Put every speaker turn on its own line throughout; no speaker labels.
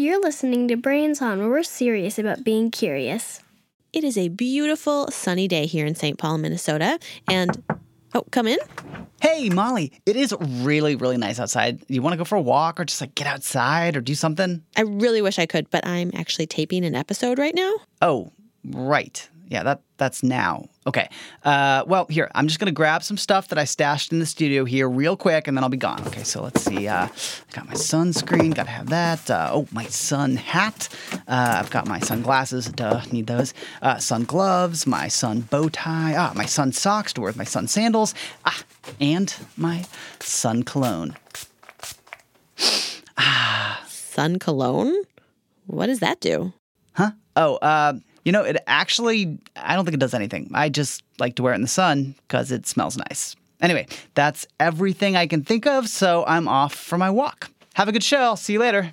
You're listening to Brains On, where we're serious about being curious.
It is a beautiful sunny day here in St. Paul, Minnesota. And, oh, come in.
Hey, Molly, it is really, really nice outside. You want to go for a walk or just like get outside or do something?
I really wish I could, but I'm actually taping an episode right now.
Oh, right. Yeah, that that's now. Okay. Uh, well, here I'm just gonna grab some stuff that I stashed in the studio here real quick, and then I'll be gone. Okay. So let's see. Uh, I got my sunscreen. Got to have that. Uh, oh, my sun hat. Uh, I've got my sunglasses. Duh, need those. Uh, sun gloves. My sun bow tie. Ah, my sun socks to wear with my sun sandals. Ah, and my sun cologne.
Ah. Sun cologne. What does that do?
Huh? Oh, uh, you know, it actually, I don't think it does anything. I just like to wear it in the sun because it smells nice. Anyway, that's everything I can think of, so I'm off for my walk. Have a good show. I'll see you later.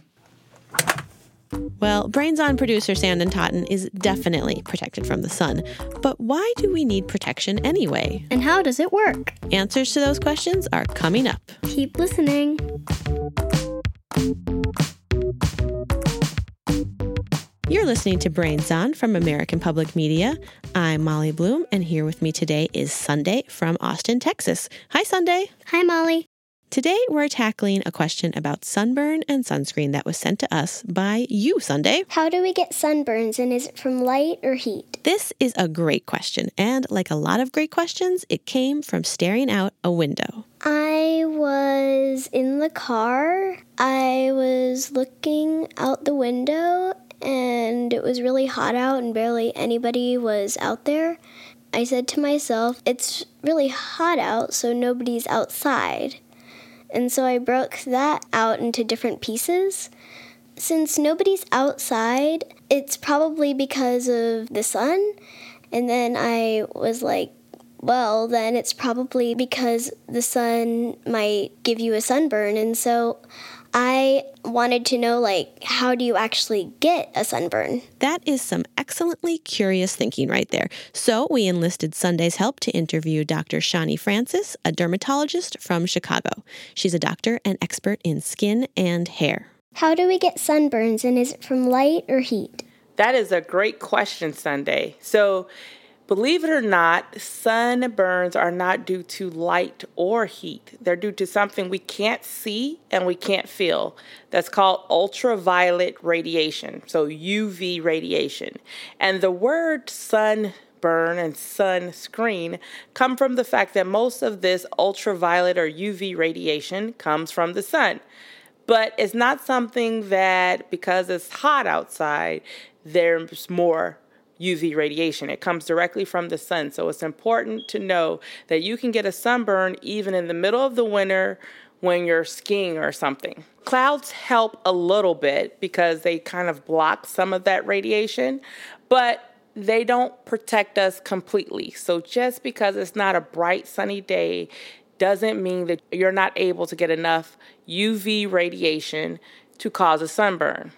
Well, Brains On producer Sandon Totten is definitely protected from the sun. But why do we need protection anyway?
And how does it work?
Answers to those questions are coming up.
Keep listening.
You're listening to Brains On from American Public Media. I'm Molly Bloom, and here with me today is Sunday from Austin, Texas. Hi, Sunday.
Hi, Molly.
Today, we're tackling a question about sunburn and sunscreen that was sent to us by you, Sunday.
How do we get sunburns, and is it from light or heat?
This is a great question, and like a lot of great questions, it came from staring out a window.
I was in the car. I was looking out the window, and it was really hot out and barely anybody was out there, I said to myself, It's really hot out, so nobody's outside. And so I broke that out into different pieces. Since nobody's outside, it's probably because of the sun. And then I was like, well, then it's probably because the sun might give you a sunburn. And so I wanted to know like how do you actually get a sunburn?
That is some excellently curious thinking right there. So we enlisted Sunday's help to interview Dr. Shani Francis, a dermatologist from Chicago. She's a doctor and expert in skin and hair.
How do we get sunburns and is it from light or heat?
That is a great question, Sunday. So Believe it or not, sunburns are not due to light or heat. They're due to something we can't see and we can't feel. That's called ultraviolet radiation, so UV radiation. And the word sunburn and sunscreen come from the fact that most of this ultraviolet or UV radiation comes from the sun. But it's not something that because it's hot outside, there's more UV radiation. It comes directly from the sun. So it's important to know that you can get a sunburn even in the middle of the winter when you're skiing or something. Clouds help a little bit because they kind of block some of that radiation, but they don't protect us completely. So just because it's not a bright sunny day doesn't mean that you're not able to get enough UV radiation to cause a sunburn.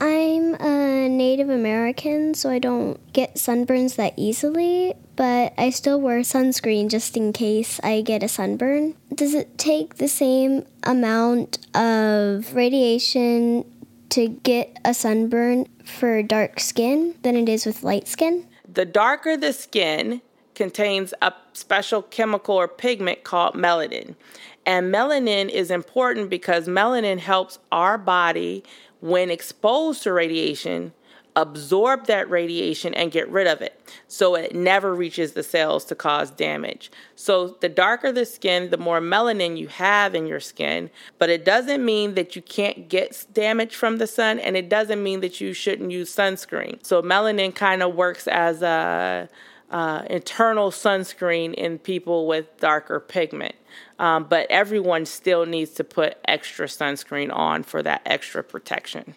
I'm a Native American, so I don't get sunburns that easily, but I still wear sunscreen just in case I get a sunburn. Does it take the same amount of radiation to get a sunburn for dark skin than it is with light skin?
The darker the skin contains a special chemical or pigment called melanin. And melanin is important because melanin helps our body when exposed to radiation, absorb that radiation and get rid of it so it never reaches the cells to cause damage. So, the darker the skin, the more melanin you have in your skin, but it doesn't mean that you can't get damage from the sun and it doesn't mean that you shouldn't use sunscreen. So, melanin kind of works as a uh, internal sunscreen in people with darker pigment. Um, but everyone still needs to put extra sunscreen on for that extra protection.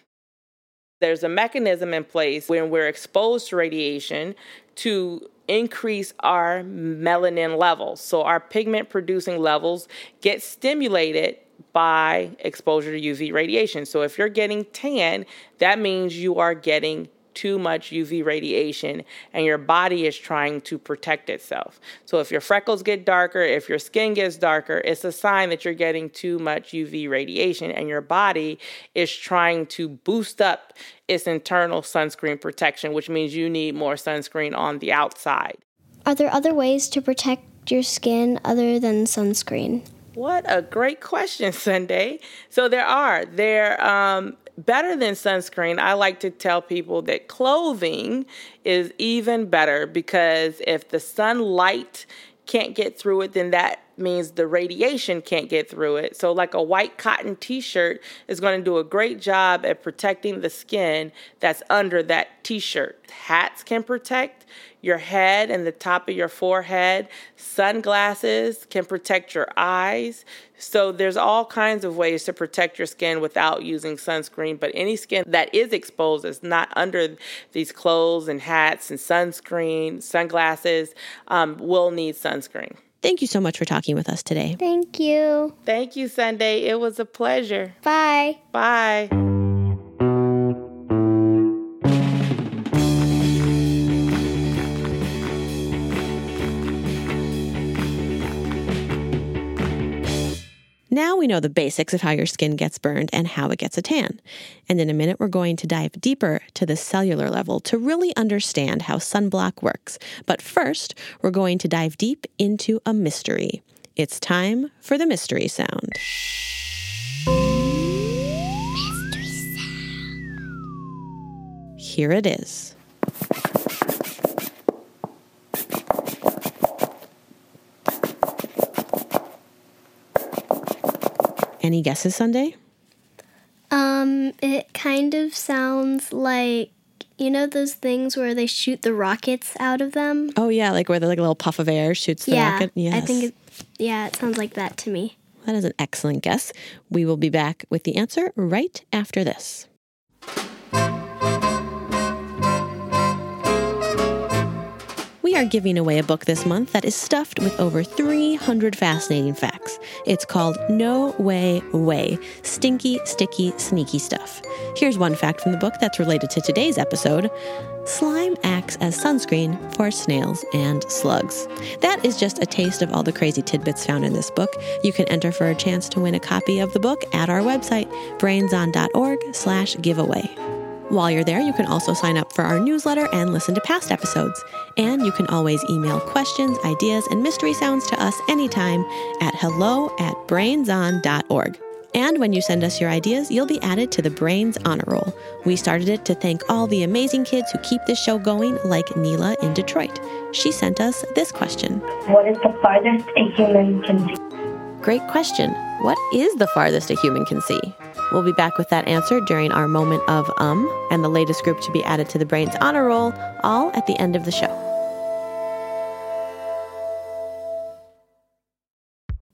There's a mechanism in place when we're exposed to radiation to increase our melanin levels. So our pigment producing levels get stimulated by exposure to UV radiation. So if you're getting tan, that means you are getting too much UV radiation and your body is trying to protect itself. So if your freckles get darker, if your skin gets darker, it's a sign that you're getting too much UV radiation and your body is trying to boost up its internal sunscreen protection, which means you need more sunscreen on the outside.
Are there other ways to protect your skin other than sunscreen?
What a great question, Sunday. So there are. There um better than sunscreen. I like to tell people that clothing is even better because if the sunlight can't get through it, then that means the radiation can't get through it. So, like a white cotton t shirt is going to do a great job at protecting the skin that's under that t shirt. Hats can protect your head and the top of your forehead, sunglasses can protect your eyes. So, there's all kinds of ways to protect your skin without using sunscreen. But any skin that is exposed is not under these clothes and hats and sunscreen, sunglasses um, will need sunscreen.
Thank you so much for talking with us today.
Thank you.
Thank you, Sunday. It was a pleasure.
Bye.
Bye.
We know the basics of how your skin gets burned and how it gets a tan. And in a minute, we're going to dive deeper to the cellular level to really understand how sunblock works. But first, we're going to dive deep into a mystery. It's time for the mystery sound.
Mystery sound.
Here it is. Any guesses, Sunday?
Um, it kind of sounds like you know those things where they shoot the rockets out of them.
Oh yeah, like where the like a little puff of air shoots the
yeah,
rocket. Yes.
I think it. Yeah, it sounds like that to me.
that is an excellent guess. We will be back with the answer right after this. We are giving away a book this month that is stuffed with over 300 fascinating facts. It's called No Way Way Stinky, Sticky, Sneaky Stuff. Here's one fact from the book that's related to today's episode Slime acts as sunscreen for snails and slugs. That is just a taste of all the crazy tidbits found in this book. You can enter for a chance to win a copy of the book at our website, brainson.org slash giveaway. While you're there, you can also sign up for our newsletter and listen to past episodes. And you can always email questions, ideas, and mystery sounds to us anytime at hello at brainson.org. And when you send us your ideas, you'll be added to the Brains Honor Roll. We started it to thank all the amazing kids who keep this show going, like Neela in Detroit. She sent us this question
What is the farthest a human can see?
Great question. What is the farthest a human can see? We'll be back with that answer during our moment of um and the latest group to be added to the Brains Honor Roll, all at the end of the show.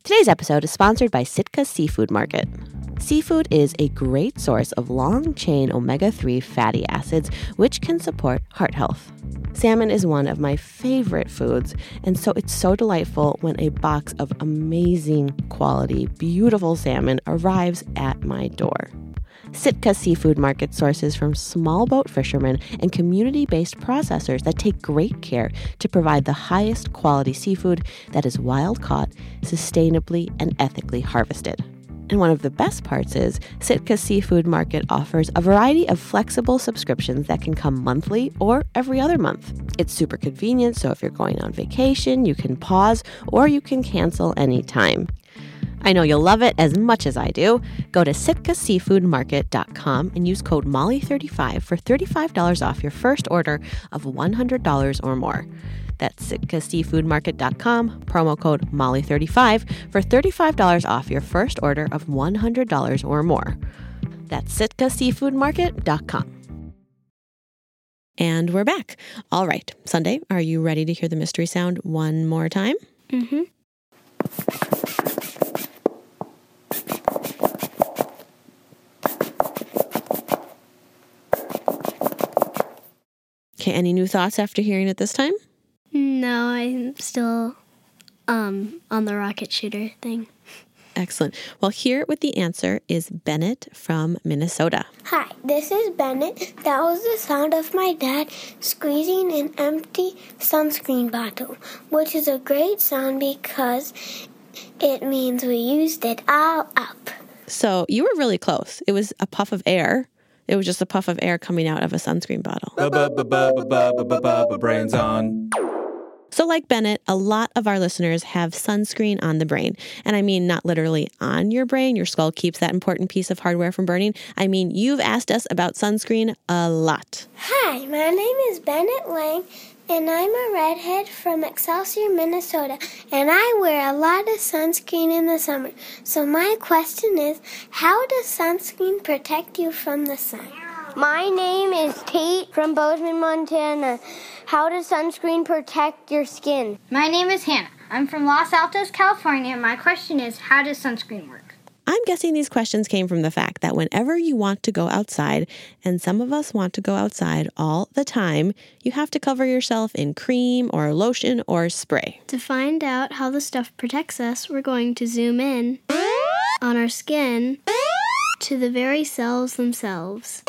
Today's episode is sponsored by Sitka Seafood Market. Seafood is a great source of long chain omega 3 fatty acids, which can support heart health. Salmon is one of my favorite foods, and so it's so delightful when a box of amazing quality, beautiful salmon arrives at my door. Sitka Seafood Market sources from small boat fishermen and community based processors that take great care to provide the highest quality seafood that is wild caught, sustainably, and ethically harvested. And one of the best parts is Sitka Seafood Market offers a variety of flexible subscriptions that can come monthly or every other month. It's super convenient, so if you're going on vacation, you can pause or you can cancel anytime. I know you'll love it as much as I do. Go to sitkaseafoodmarket.com and use code MOLLY35 for $35 off your first order of $100 or more. That's sitkaseafoodmarket.com, promo code MOLLY35 for $35 off your first order of $100 or more. That's sitkaseafoodmarket.com. And we're back. All right, Sunday, are you ready to hear the mystery sound one more time?
Mm-hmm.
Okay, any new thoughts after hearing it this time?
No, I'm still um on the rocket shooter thing.
Excellent. Well, here with the answer is Bennett from Minnesota.
Hi, this is Bennett. That was the sound of my dad squeezing an empty sunscreen bottle, which is a great sound because it means we used it all up.
So you were really close. It was a puff of air. It was just a puff of air coming out of a sunscreen bottle.
Brains on.
So, like Bennett, a lot of our listeners have sunscreen on the brain. And I mean, not literally on your brain. Your skull keeps that important piece of hardware from burning. I mean, you've asked us about sunscreen a lot.
Hi, my name is Bennett Lang, and I'm a redhead from Excelsior, Minnesota, and I wear a lot of sunscreen in the summer. So, my question is how does sunscreen protect you from the sun? My name is Tate from Bozeman, Montana. How does sunscreen protect your skin?
My name is Hannah. I'm from Los Altos, California. My question is how does sunscreen work?
I'm guessing these questions came from the fact that whenever you want to go outside, and some of us want to go outside all the time, you have to cover yourself in cream or lotion or spray.
To find out how the stuff protects us, we're going to zoom in on our skin to the very cells themselves.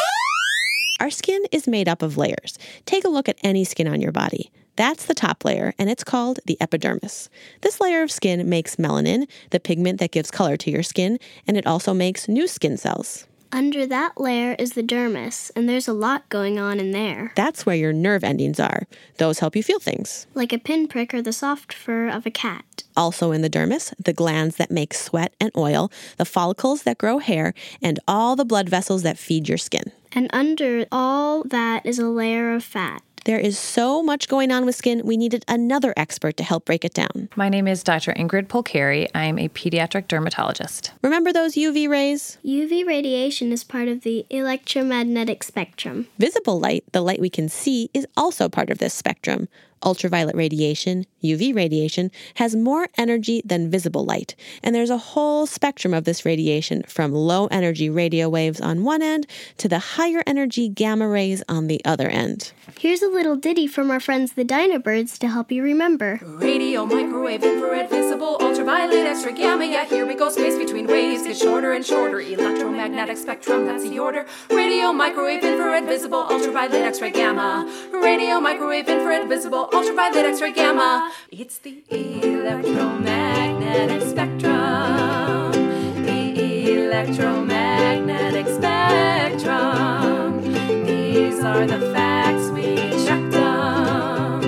Our skin is made up of layers. Take a look at any skin on your body. That's the top layer, and it's called the epidermis. This layer of skin makes melanin, the pigment that gives color to your skin, and it also makes new skin cells.
Under that layer is the dermis, and there's a lot going on in there.
That's where your nerve endings are. Those help you feel things.
Like a pinprick or the soft fur of a cat.
Also in the dermis, the glands that make sweat and oil, the follicles that grow hair, and all the blood vessels that feed your skin.
And under all that is a layer of fat.
There is so much going on with skin, we needed another expert to help break it down.
My name is Dr. Ingrid Polcari. I'm a pediatric dermatologist.
Remember those UV rays?
UV radiation is part of the electromagnetic spectrum.
Visible light, the light we can see, is also part of this spectrum. Ultraviolet radiation, UV radiation, has more energy than visible light, and there's a whole spectrum of this radiation from low energy radio waves on one end to the higher energy gamma rays on the other end.
Here's a little ditty from our friends the Dynabirds to help you remember.
Radio, microwave, infrared, visible, ultraviolet, X-ray, gamma. Yeah, here we go. Space between waves gets shorter and shorter. Electromagnetic spectrum, that's the order. Radio, microwave, infrared, visible, ultraviolet, X-ray, gamma. Radio, microwave, infrared, visible, ultraviolet, X-ray, gamma. It's the electromagnetic spectrum. The electromagnetic spectrum. These are the facts we checked them.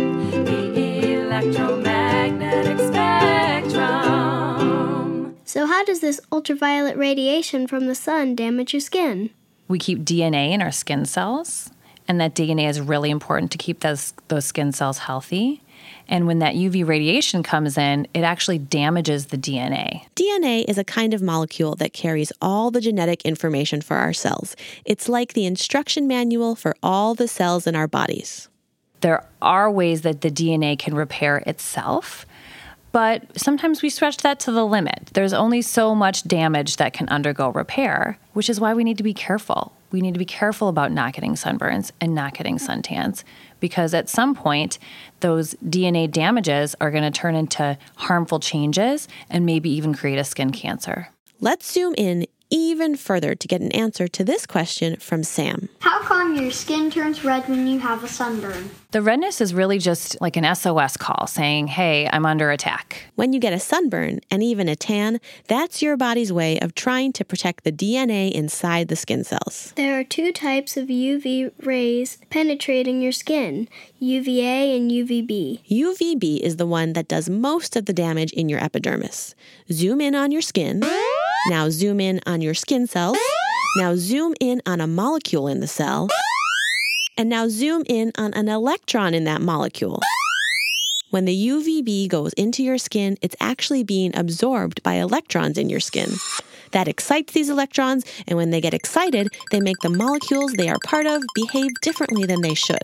The electromagnetic spectrum.
So, how does this ultraviolet radiation from the sun damage your skin?
We keep DNA in our skin cells, and that DNA is really important to keep those, those skin cells healthy. And when that UV radiation comes in, it actually damages the DNA.
DNA is a kind of molecule that carries all the genetic information for our cells. It's like the instruction manual for all the cells in our bodies.
There are ways that the DNA can repair itself, but sometimes we stretch that to the limit. There's only so much damage that can undergo repair, which is why we need to be careful. We need to be careful about not getting sunburns and not getting suntans because at some point, those DNA damages are going to turn into harmful changes and maybe even create a skin cancer.
Let's zoom in even further to get an answer to this question from Sam.
How come your skin turns red when you have a sunburn?
The redness is really just like an SOS call saying, hey, I'm under attack.
When you get a sunburn and even a tan, that's your body's way of trying to protect the DNA inside the skin cells.
There are two types of UV rays penetrating your skin UVA and UVB.
UVB is the one that does most of the damage in your epidermis. Zoom in on your skin. Now zoom in on your skin cells. Now zoom in on a molecule in the cell. And now zoom in on an electron in that molecule. When the UVB goes into your skin, it's actually being absorbed by electrons in your skin. That excites these electrons, and when they get excited, they make the molecules they are part of behave differently than they should.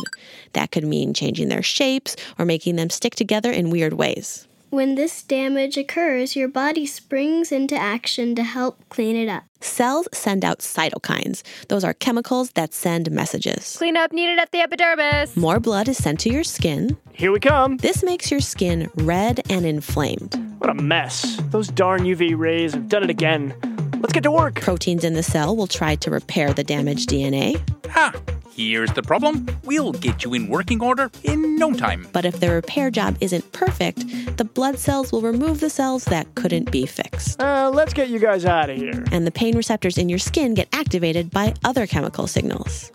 That could mean changing their shapes or making them stick together in weird ways.
When this damage occurs, your body springs into action to help clean it up.
Cells send out cytokines. Those are chemicals that send messages.
Cleanup needed at the epidermis.
More blood is sent to your skin.
Here we come.
This makes your skin red and inflamed.
What a mess. Those darn UV rays have done it again. Let's get to work.
Proteins in the cell will try to repair the damaged DNA.
Ha! Here's the problem. We'll get you in working order in no time.
But if the repair job isn't perfect, the blood cells will remove the cells that couldn't be fixed.
Uh, let's get you guys out of here.
And the pain receptors in your skin get activated by other chemical signals.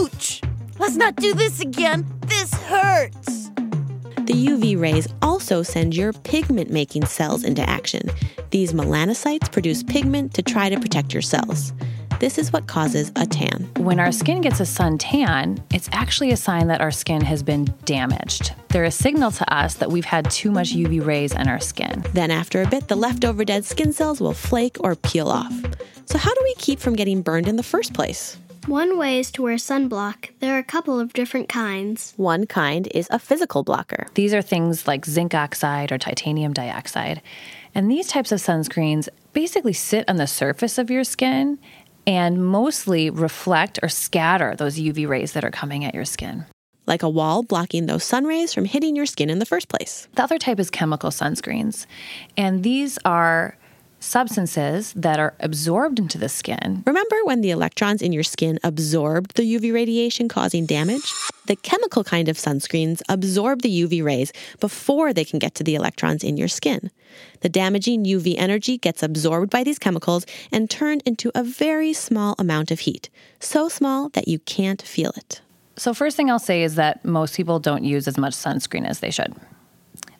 Ouch! Let's not do this again. This hurts.
The UV rays also send your pigment making cells into action. These melanocytes produce pigment to try to protect your cells. This is what causes a tan.
When our skin gets a sun tan, it's actually a sign that our skin has been damaged. They're a signal to us that we've had too much UV rays on our skin.
Then, after a bit, the leftover dead skin cells will flake or peel off. So, how do we keep from getting burned in the first place?
One way is to wear sunblock. There are a couple of different kinds.
One kind is a physical blocker.
These are things like zinc oxide or titanium dioxide. And these types of sunscreens basically sit on the surface of your skin and mostly reflect or scatter those UV rays that are coming at your skin.
Like a wall blocking those sun rays from hitting your skin in the first place.
The other type is chemical sunscreens. And these are substances that are absorbed into the skin.
Remember when the electrons in your skin absorbed the UV radiation causing damage? The chemical kind of sunscreens absorb the UV rays before they can get to the electrons in your skin. The damaging UV energy gets absorbed by these chemicals and turned into a very small amount of heat, so small that you can't feel it.
So, first thing I'll say is that most people don't use as much sunscreen as they should.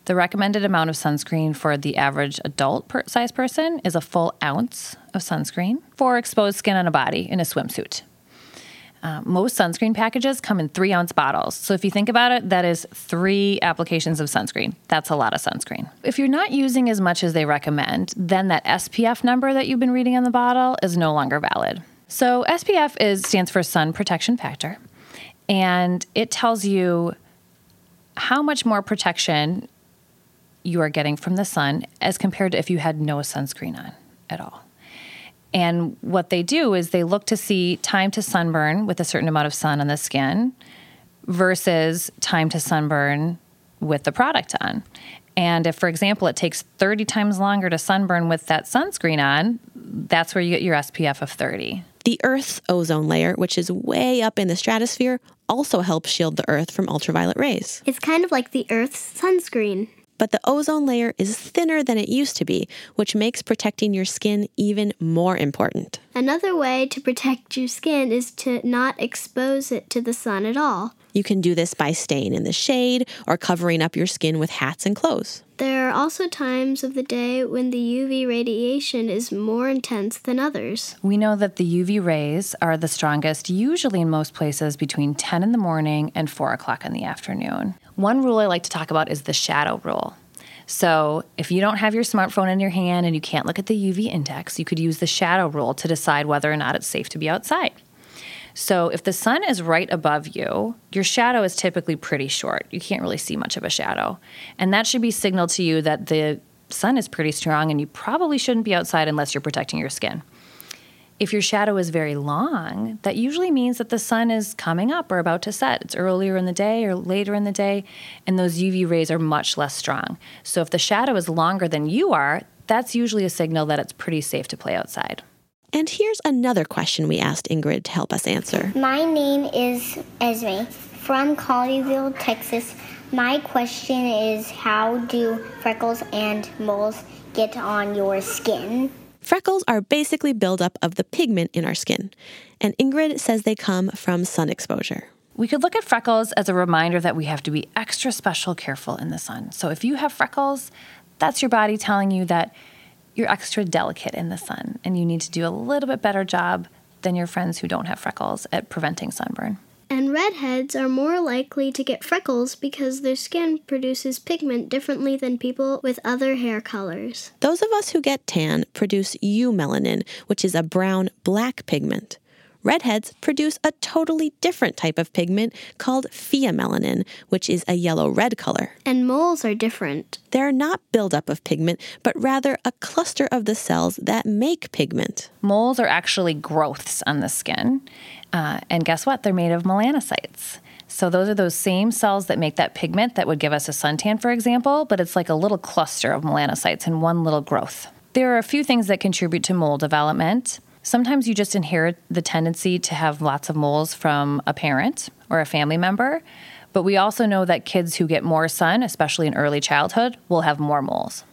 The recommended amount of sunscreen for the average adult per- size person is a full ounce of sunscreen for exposed skin on a body in a swimsuit. Uh, most sunscreen packages come in three ounce bottles. So if you think about it, that is three applications of sunscreen. That's a lot of sunscreen. If you're not using as much as they recommend, then that SPF number that you've been reading on the bottle is no longer valid. So SPF is stands for sun protection factor, and it tells you how much more protection you are getting from the sun as compared to if you had no sunscreen on at all. And what they do is they look to see time to sunburn with a certain amount of sun on the skin versus time to sunburn with the product on. And if, for example, it takes 30 times longer to sunburn with that sunscreen on, that's where you get your SPF of 30.
The Earth's ozone layer, which is way up in the stratosphere, also helps shield the Earth from ultraviolet rays.
It's kind of like the Earth's sunscreen.
But the ozone layer is thinner than it used to be, which makes protecting your skin even more important.
Another way to protect your skin is to not expose it to the sun at all.
You can do this by staying in the shade or covering up your skin with hats and clothes.
There are also times of the day when the UV radiation is more intense than others.
We know that the UV rays are the strongest, usually in most places, between 10 in the morning and 4 o'clock in the afternoon. One rule I like to talk about is the shadow rule. So, if you don't have your smartphone in your hand and you can't look at the UV index, you could use the shadow rule to decide whether or not it's safe to be outside. So, if the sun is right above you, your shadow is typically pretty short. You can't really see much of a shadow. And that should be signal to you that the sun is pretty strong and you probably shouldn't be outside unless you're protecting your skin. If your shadow is very long, that usually means that the sun is coming up or about to set. It's earlier in the day or later in the day, and those UV rays are much less strong. So if the shadow is longer than you are, that's usually a signal that it's pretty safe to play outside.
And here's another question we asked Ingrid to help us answer.
My name is Esme from Colleyville, Texas. My question is how do freckles and moles get on your skin?
Freckles are basically buildup of the pigment in our skin, and Ingrid says they come from sun exposure.
We could look at freckles as a reminder that we have to be extra special careful in the sun. So if you have freckles, that's your body telling you that you're extra delicate in the sun and you need to do a little bit better job than your friends who don't have freckles at preventing sunburn.
And redheads are more likely to get freckles because their skin produces pigment differently than people with other hair colors.
Those of us who get tan produce eumelanin, which is a brown black pigment. Redheads produce a totally different type of pigment called pheomelanin, which is a yellow red color.
And moles are different.
They're not buildup of pigment, but rather a cluster of the cells that make pigment.
Moles are actually growths on the skin. Uh, and guess what? They're made of melanocytes. So those are those same cells that make that pigment that would give us a suntan, for example, but it's like a little cluster of melanocytes in one little growth. There are a few things that contribute to mole development. Sometimes you just inherit the tendency to have lots of moles from a parent or a family member, but we also know that kids who get more sun, especially in early childhood, will have more moles.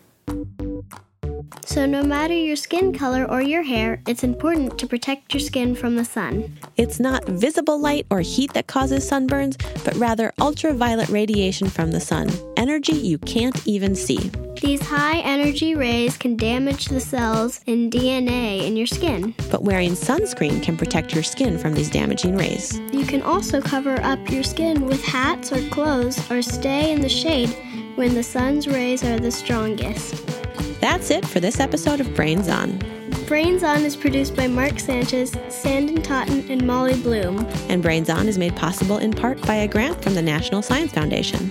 So, no matter your skin color or your hair, it's important to protect your skin from the sun.
It's not visible light or heat that causes sunburns, but rather ultraviolet radiation from the sun, energy you can't even see.
These high energy rays can damage the cells and DNA in your skin.
But wearing sunscreen can protect your skin from these damaging rays.
You can also cover up your skin with hats or clothes or stay in the shade when the sun's rays are the strongest.
That's it for this episode of Brains On.
Brains On is produced by Mark Sanchez, Sandon Totten, and Molly Bloom.
And Brains On is made possible in part by a grant from the National Science Foundation.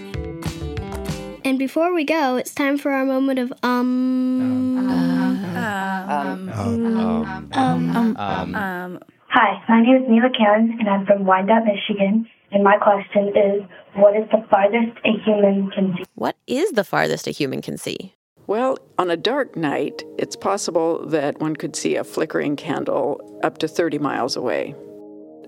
And before we go, it's time for our moment of um.
Um. Um. Um. Um. Hi, my name is Neela Karen, and I'm from Wyandotte, Michigan. And my question is, what is the farthest a human can see?
What is the farthest a human can see?
Well, on a dark night, it's possible that one could see a flickering candle up to 30 miles away.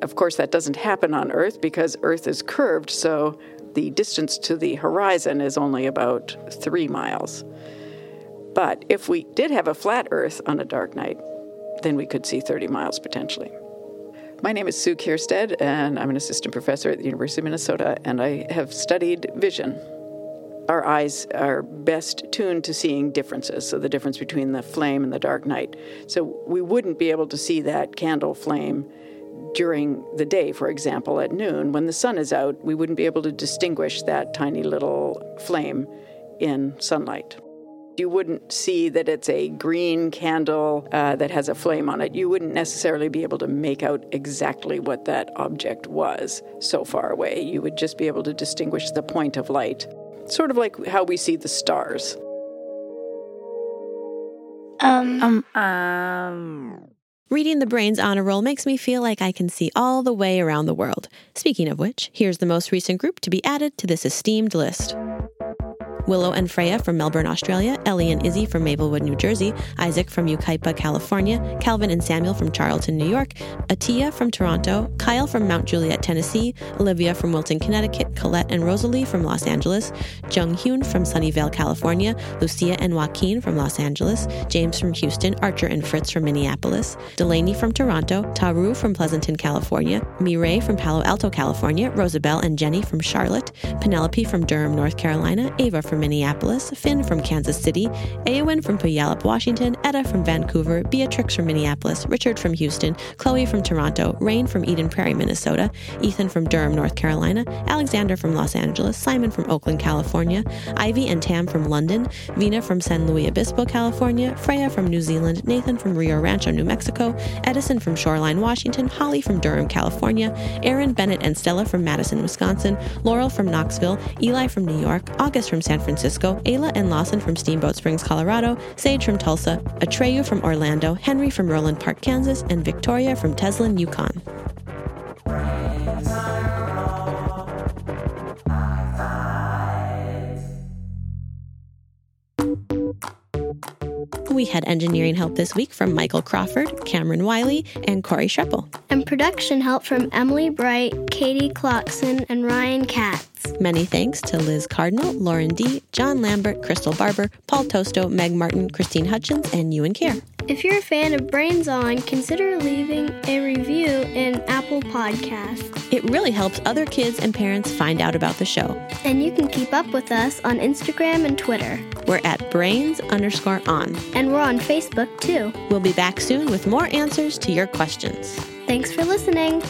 Of course, that doesn't happen on Earth because Earth is curved, so the distance to the horizon is only about three miles. But if we did have a flat Earth on a dark night, then we could see 30 miles potentially. My name is Sue Kierstead, and I'm an assistant professor at the University of Minnesota, and I have studied vision our eyes are best tuned to seeing differences, so the difference between the flame and the dark night. So we wouldn't be able to see that candle flame during the day, for example, at noon. When the sun is out, we wouldn't be able to distinguish that tiny little flame in sunlight. You wouldn't see that it's a green candle uh, that has a flame on it. You wouldn't necessarily be able to make out exactly what that object was so far away. You would just be able to distinguish the point of light sort of like how we see the stars.
Um,
um, um.
Reading the Brains Honor Roll makes me feel like I can see all the way around the world. Speaking of which, here's the most recent group to be added to this esteemed list. Willow and Freya from Melbourne, Australia, Ellie and Izzy from Maplewood, New Jersey, Isaac from Yucaipa, California, Calvin and Samuel from Charlton, New York, Atia from Toronto, Kyle from Mount Juliet, Tennessee, Olivia from Wilton, Connecticut, Colette and Rosalie from Los Angeles, Jung Hyun from Sunnyvale, California, Lucia and Joaquin from Los Angeles, James from Houston, Archer and Fritz from Minneapolis, Delaney from Toronto, Taru from Pleasanton, California, Mireille from Palo Alto, California, Rosabelle and Jenny from Charlotte, Penelope from Durham, North Carolina, Ava from Minneapolis, Finn from Kansas City, Eowyn from Puyallup, Washington, Etta from Vancouver, Beatrix from Minneapolis, Richard from Houston, Chloe from Toronto, Rain from Eden Prairie, Minnesota, Ethan from Durham, North Carolina, Alexander from Los Angeles, Simon from Oakland, California, Ivy and Tam from London, Vina from San Luis Obispo, California, Freya from New Zealand, Nathan from Rio Rancho, New Mexico, Edison from Shoreline, Washington, Holly from Durham, California, Aaron, Bennett, and Stella from Madison, Wisconsin, Laurel from Knoxville, Eli from New York, August from San Francisco, Ayla and Lawson from Steamboat Springs, Colorado, Sage from Tulsa, Atreyu from Orlando, Henry from Roeland Park, Kansas, and Victoria from Teslin, Yukon. We had engineering help this week from Michael Crawford, Cameron Wiley, and Corey Schreppel.
And production help from Emily Bright, Katie Clarkson, and Ryan Katz.
Many thanks to Liz Cardinal, Lauren D., John Lambert, Crystal Barber, Paul Tosto, Meg Martin, Christine Hutchins, and Ewan Care.
If you're a fan of Brains On, consider leaving a review in Apple Podcasts.
It really helps other kids and parents find out about the show.
And you can keep up with us on Instagram and Twitter.
We're at brains underscore on.
And we're on Facebook too.
We'll be back soon with more answers to your questions.
Thanks for listening.